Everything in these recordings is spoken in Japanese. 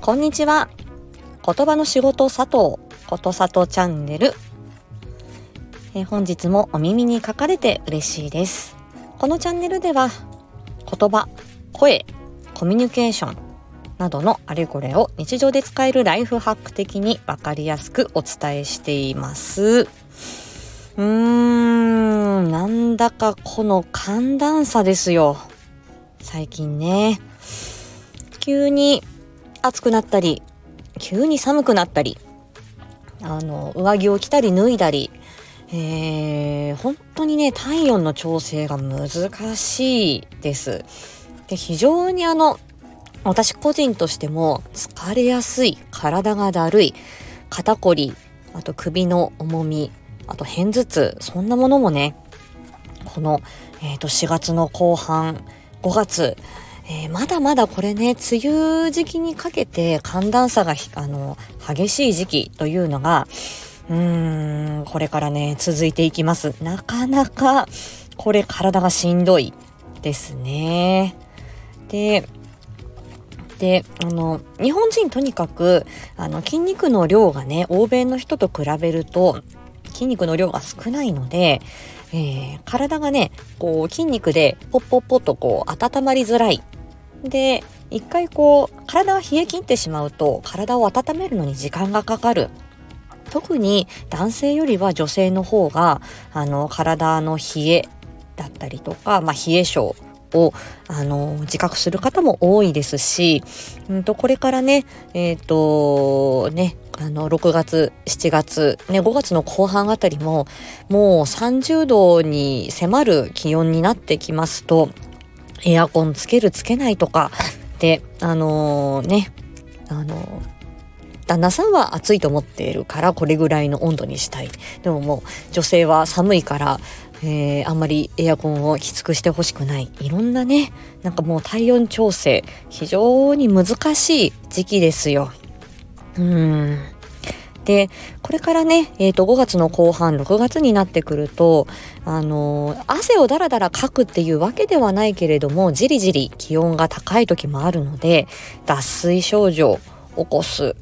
こんにちは。言葉の仕事佐藤、ことさとチャンネル。え本日もお耳に書かれて嬉しいです。このチャンネルでは、言葉、声、コミュニケーションなどのあれこれを日常で使えるライフハック的にわかりやすくお伝えしています。うーん、なんだかこの寒暖差ですよ。最近ね。急に暑くなったり、急に寒くなったり、あの、上着を着たり脱いだり、えー、本当にね、体温の調整が難しいです。で、非常にあの、私個人としても疲れやすい、体がだるい、肩こり、あと首の重み、あと片頭痛、そんなものもね、この、え、ー、と、4月の後半、5月、えー、まだまだこれね、梅雨時期にかけて寒暖差があの激しい時期というのが、うーん、これからね、続いていきます。なかなか、これ体がしんどいですね。で、で、あの、日本人とにかく、あの、筋肉の量がね、欧米の人と比べると、筋肉の量が少ないので、えー、体がね、こう筋肉でポッポッポッとこう温まりづらいで、一回こう、体が冷え切ってしまうと、体を温めるのに時間がかかる。特に男性よりは女性の方が、あの、体の冷えだったりとか、まあ、冷え性を、あの、自覚する方も多いですし、うんと、これからね、えっ、ー、と、ね、あの、6月、7月、ね、5月の後半あたりも、もう30度に迫る気温になってきますと、エアコンつけるつけないとか、で、あのー、ね、あのー、旦那さんは暑いと思っているからこれぐらいの温度にしたい。でももう女性は寒いから、えー、あんまりエアコンをきつくしてほしくない。いろんなね、なんかもう体温調整、非常に難しい時期ですよ。うん。で、これからね、えっ、ー、と、5月の後半、6月になってくると、あのー、汗をだらだらかくっていうわけではないけれども、じりじり気温が高い時もあるので、脱水症状を起こす、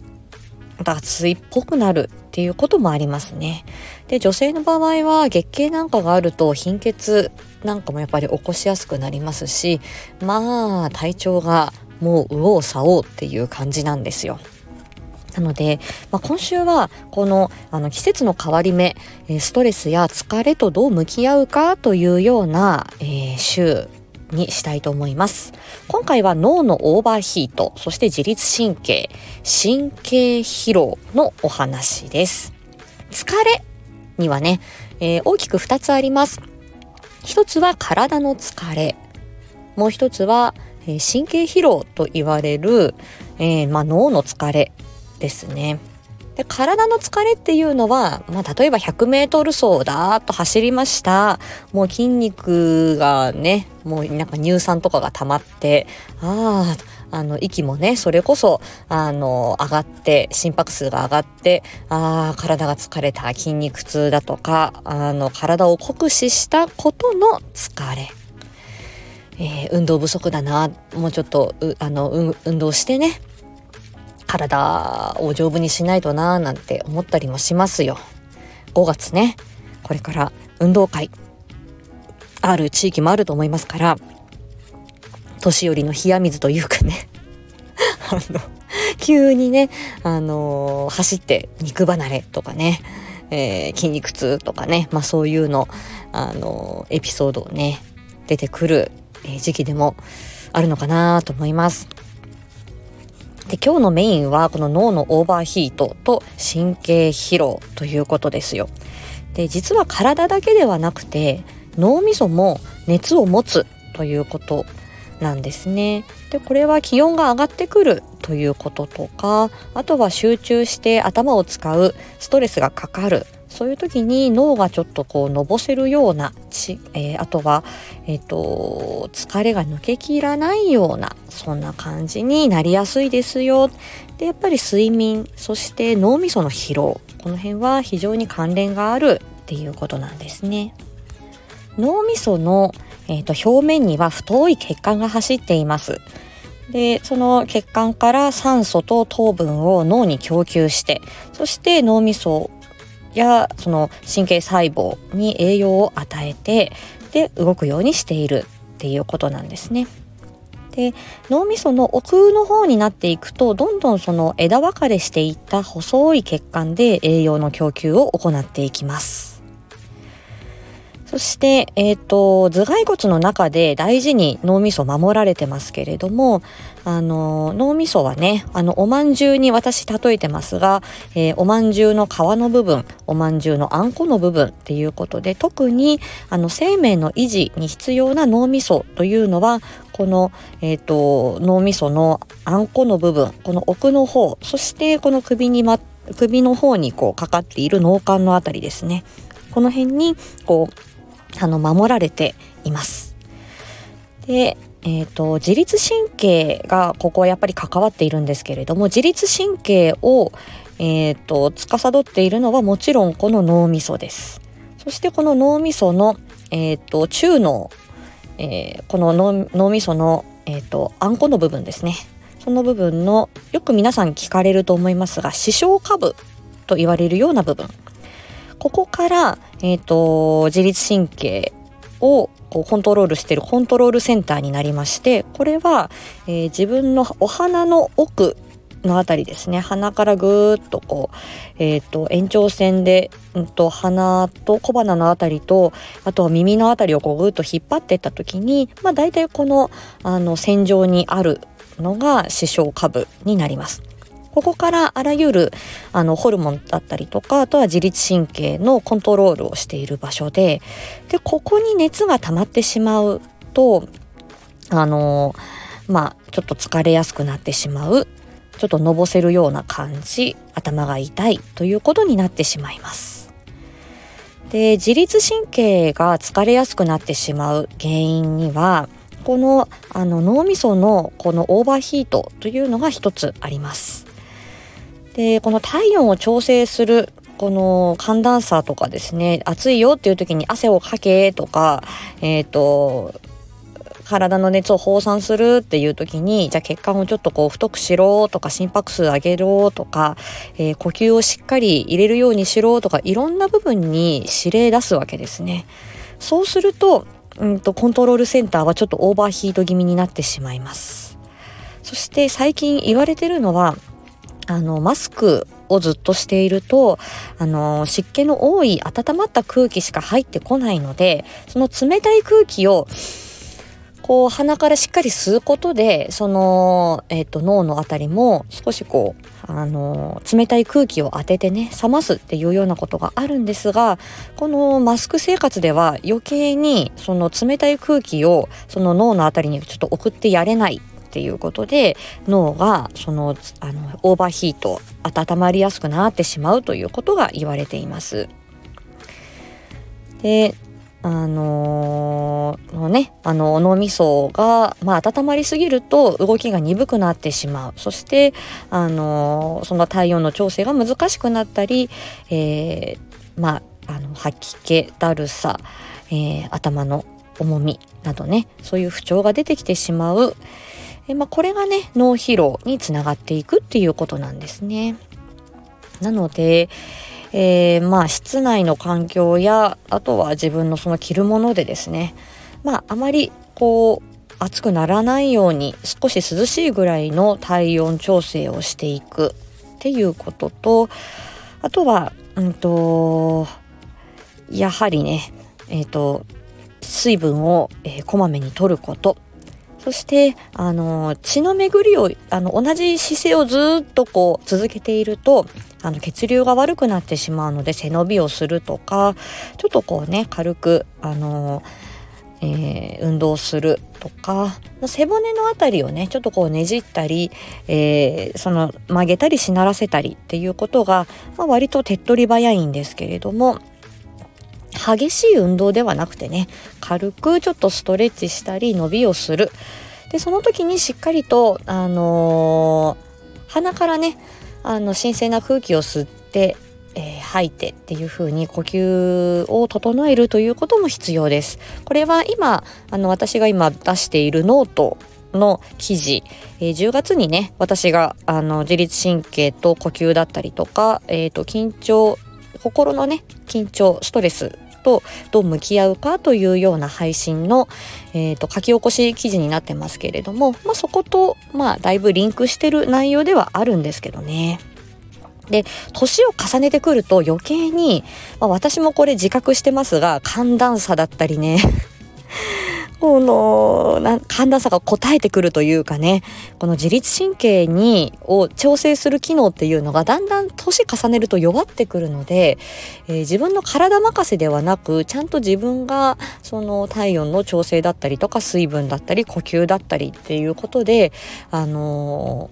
脱水っぽくなるっていうこともありますね。で、女性の場合は月経なんかがあると貧血なんかもやっぱり起こしやすくなりますし、まあ、体調がもう右往左往っていう感じなんですよ。なので、まあ、今週はこのあの季節の変わり目、ストレスや疲れとどう向き合うかというような、えー、週にしたいと思います。今回は脳のオーバーヒート、そして自律神経、神経疲労のお話です。疲れにはね、えー、大きく2つあります。一つは体の疲れ。もう一つは、えー、神経疲労と言われる、えー、まあ、脳の疲れですね。で体の疲れっていうのは、まあ、例えば100メートル走だーっと走りました。もう筋肉がね、もうなんか乳酸とかが溜まって、ああ、あの、息もね、それこそ、あの、上がって、心拍数が上がって、ああ、体が疲れた、筋肉痛だとか、あの、体を酷使したことの疲れ。えー、運動不足だな、もうちょっと、あの、運動してね、体を丈夫にしないとなーなんて思ったりもしますよ。5月ね、これから運動会、ある地域もあると思いますから、年寄りの冷や水というかね。あの、急にね、あのー、走って肉離れとかね、えー、筋肉痛とかね、まあそういうの、あのー、エピソードをね、出てくる、え時期でもあるのかなと思います。で今日のメインはこの脳のオーバーヒートと神経疲労ということですよ。で実は体だけではなくて脳みそも熱を持つということなんですね。でこれは気温が上がってくるということとかあとは集中して頭を使うストレスがかかるそういう時に脳がちょっとこうのぼせるようなち、えー、あとは、えっ、ー、と疲れが抜けきらないようなそんな感じになりやすいですよ。でやっぱり睡眠そして脳みその疲労この辺は非常に関連があるっていうことなんですね。脳みその、えーと、表面には太い血管が走っています。でその血管から酸素と糖分を脳に供給してそして脳みそやその神経細胞に栄養を与えてで動くようにしているっていうことなんですね。で脳みその奥の方になっていくとどんどんその枝分かれしていった細い血管で栄養の供給を行っていきます。そして、えっ、ー、と、頭蓋骨の中で大事に脳みそ守られてますけれども、あの、脳みそはね、あの、おまんじゅうに私例えてますが、えー、おまんじゅうの皮の部分、おまんじゅうのあんこの部分っていうことで、特に、あの、生命の維持に必要な脳みそというのは、この、えっ、ー、と、脳みそのあんこの部分、この奥の方、そしてこの首にま、首の方にこうかかっている脳幹のあたりですね。この辺に、こう、あの守られています。で、えーと、自律神経がここはやっぱり関わっているんですけれども自律神経を、えーと、司っているのはもちろんこの脳みそです。そしてこの脳みその、えーと、中脳、えー、この脳脳みその、えー、とあんこの部分ですねその部分のよく皆さん聞かれると思いますが視床下部と言われるような部分ここから、え、ー、と、自律神経をこうコントロールしているコントロールセンターになりまして、これは、えー、自分のお鼻の奥のあたりですね。鼻からぐーっとこう、えっ、ー、と、延長線で、うんと、鼻と小鼻のあたりと、あとは耳のあたりをこうぐーっと引っ張っていった時に、まあ大体この、あの、線上にあるのが視床下部になります。ここからあらゆるあのホルモンだったりとかあとは自律神経のコントロールをしている場所ででここに熱が溜まってしまうとあのまあちょっと疲れやすくなってしまうちょっとのぼせるような感じ頭が痛いということになってしまいます。で自律神経が疲れやすくなってしまう原因にはこのあの脳みそのこのオーバーヒートというのが一つあります。で、この体温を調整するこの寒暖差とかですね、暑いよっていう時に汗をかけとか、えっ、ー、と、体の熱を放散するっていう時に、じゃあ血管をちょっとこう太くしろとか心拍数上げろとか、えー、呼吸をしっかり入れるようにしろとか、いろんな部分に指令出すわけですね。そうすると、うんと、コントロールセンターはちょっとオーバーヒート気味になってしまいます。そして最近言われてるのは、あの、マスクをずっとしていると、あの、湿気の多い温まった空気しか入ってこないので、その冷たい空気を、こう鼻からしっかり吸うことで、その、えっ、ー、と、脳のあたりも少しこう、あの、冷たい空気を当ててね、冷ますっていうようなことがあるんですが、このマスク生活では余計にその冷たい空気をその脳のあたりにちょっと送ってやれない。っていうことで脳がそのあのオーバーヒート温まりやすくなってしまうということが言われています。であのー、ね、あの、脳みそが、まあ、温まりすぎると動きが鈍くなってしまう。そして、あのー、その体温の調整が難しくなったり、えー、まあ、あの、吐き気、だるさ、え、頭の重みなどね、そういう不調が出てきてしまう、えまあ、これがね脳疲労につながっていくっていうことなんですね。なので、えー、まあ室内の環境やあとは自分のその着るものでですねまああまりこう暑くならないように少し涼しいぐらいの体温調整をしていくっていうこととあとはうんとやはりねえっ、ー、と水分を、えー、こまめに取ることそして、あの、血の巡りを、あの、同じ姿勢をずっとこう続けていると、あの、血流が悪くなってしまうので、背伸びをするとか、ちょっとこうね、軽く、あの、えー、運動するとか、背骨のあたりをね、ちょっとこうねじったり、えー、その曲げたりしならせたりっていうことが、まあ、割と手っ取り早いんですけれども、激しい運動ではなくてね軽くちょっとストレッチしたり伸びをするでその時にしっかりとあのー、鼻からねあの新鮮な空気を吸って、えー、吐いてっていう風に呼吸を整えるということも必要です。これは今あの私が今出しているノートの記事、えー、10月にね私があの自律神経と呼吸だったりとか、えーと、緊張心のね緊張ストレスとどう向き合うかというような配信の、えーと、書き起こし記事になってますけれども、まあ、そこと、まあ、だいぶリンクしてる内容ではあるんですけどね。で、年を重ねてくると余計に、まあ、私もこれ自覚してますが、寒暖差だったりねこの寒暖差が応えてくるというかねこの自律神経にを調整する機能っていうのがだんだん年重ねると弱ってくるので、えー、自分の体任せではなくちゃんと自分がその体温の調整だったりとか水分だったり呼吸だったりっていうことであの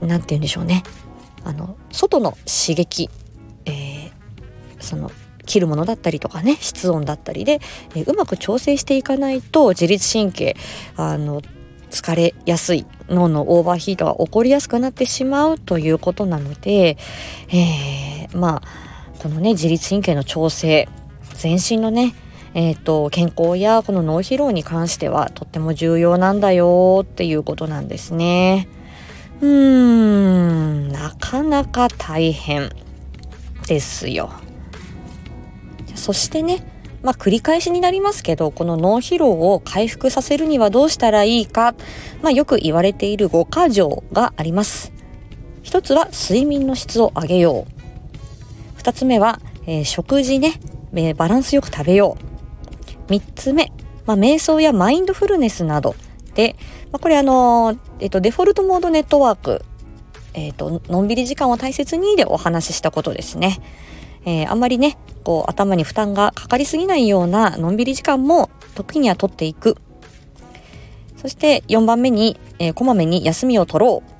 何、て言うんでしょうね。あの外の刺激、えー、その切るものだったりとかね室温だったりで、え、うまく調整していかないと自律神経あの疲れやすい脳のオーバーヒートが起こりやすくなってしまうということなので、えー、まあこのね自律神経の調整全身のねえー、と健康やこの脳疲労に関してはとっても重要なんだよっていうことなんですね。うーんなかなか大変ですよ。そしてね、まあ、繰り返しになりますけど、この脳疲労を回復させるにはどうしたらいいか、まあ、よく言われている5箇条があります。一つは睡眠の質を上げよう。二つ目は、えー、食事ね、えー、バランスよく食べよう。三つ目、まあ、瞑想やマインドフルネスなどで、まあ、これあのー、えっ、と、デフォルトモードネットワーク、えっ、と、のんびり時間を大切にでお話ししたことですね。えー、あんまりね、こう頭に負担がかかりすぎないようなのんびり時間も時には取っていく。そして4番目に、えー、こまめに休みを取ろう。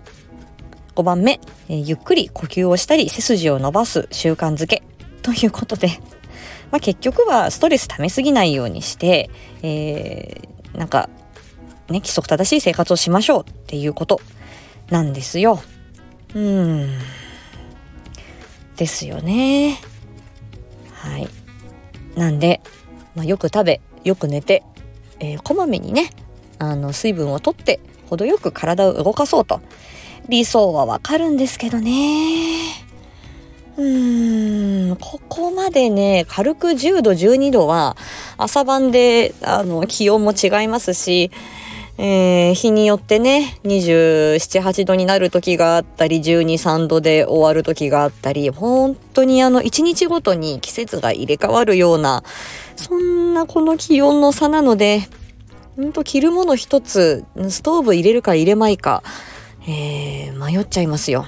5番目、えー、ゆっくり呼吸をしたり背筋を伸ばす習慣づけ。ということで、まあ、結局はストレス溜めすぎないようにして、えー、なんか、ね、規則正しい生活をしましょうっていうことなんですよ。うん。ですよね。はい。なんで、まあ、よく食べ、よく寝て、えー、こまめにね、あの、水分をとって、程よく体を動かそうと。理想はわかるんですけどね。うーん、ここまでね、軽く10度、12度は、朝晩で、あの、気温も違いますし、えー、日によってね、27、8度になる時があったり、12、3度で終わる時があったり、本当にあの、1日ごとに季節が入れ替わるような、そんなこの気温の差なので、ほんと着るもの一つ、ストーブ入れるか入れまいか、えー、迷っちゃいますよ。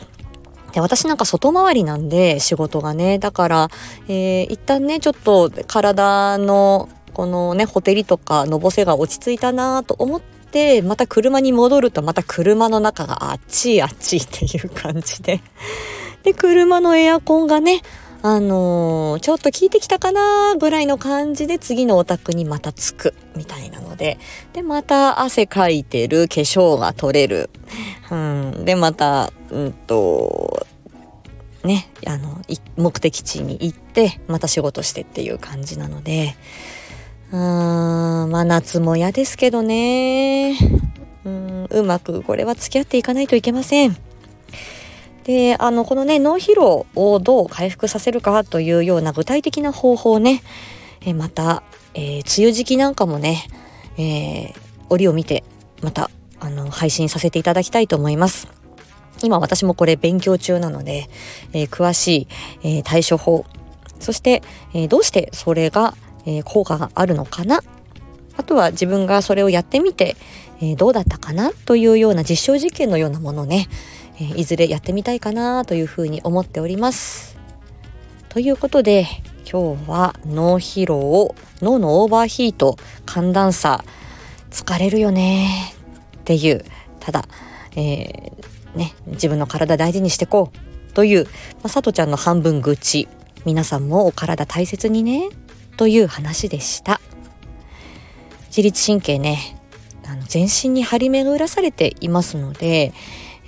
で、私なんか外回りなんで、仕事がね。だから、えー、一旦ね、ちょっと体のこのね、ほてりとかのぼせが落ち着いたなと思っててまた車に戻るとまた車の中があっちいあっちいっていう感じで。で車のエアコンがねあのー、ちょっと効いてきたかなぐらいの感じで次のお宅にまた着くみたいなので。でまた汗かいてる化粧が取れる、うん、でまたうんとねあの目的地に行ってまた仕事してっていう感じなので。うーん、まあ夏も嫌ですけどね。うん、うまくこれは付き合っていかないといけません。で、あの、このね、脳疲労をどう回復させるかというような具体的な方法ね、えまた、えー、梅雨時期なんかもね、えー、折を見て、また、あの、配信させていただきたいと思います。今私もこれ勉強中なので、えー、詳しい、えー、対処法、そして、えー、どうしてそれがえー、効果があるのかな？あとは自分がそれをやってみて、えー、どうだったかなというような実証実験のようなものね、えー、いずれやってみたいかなというふうに思っております。ということで今日は脳疲労脳のオーバーヒート寒暖差疲れるよね。っていうただ、えー、ね、自分の体大事にしてこう。という、まあ、さとちゃんの半分愚痴。皆さんもお体大切にね。という話でした。自律神経ね、あの全身に張り巡らされていますので、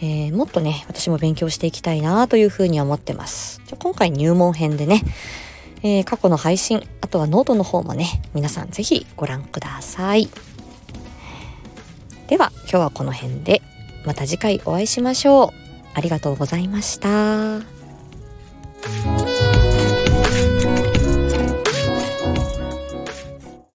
えー、もっとね、私も勉強していきたいなというふうに思ってます。じゃ今回入門編でね、えー、過去の配信、あとはノートの方もね、皆さんぜひご覧ください。では今日はこの辺でまた次回お会いしましょうありがとうございました。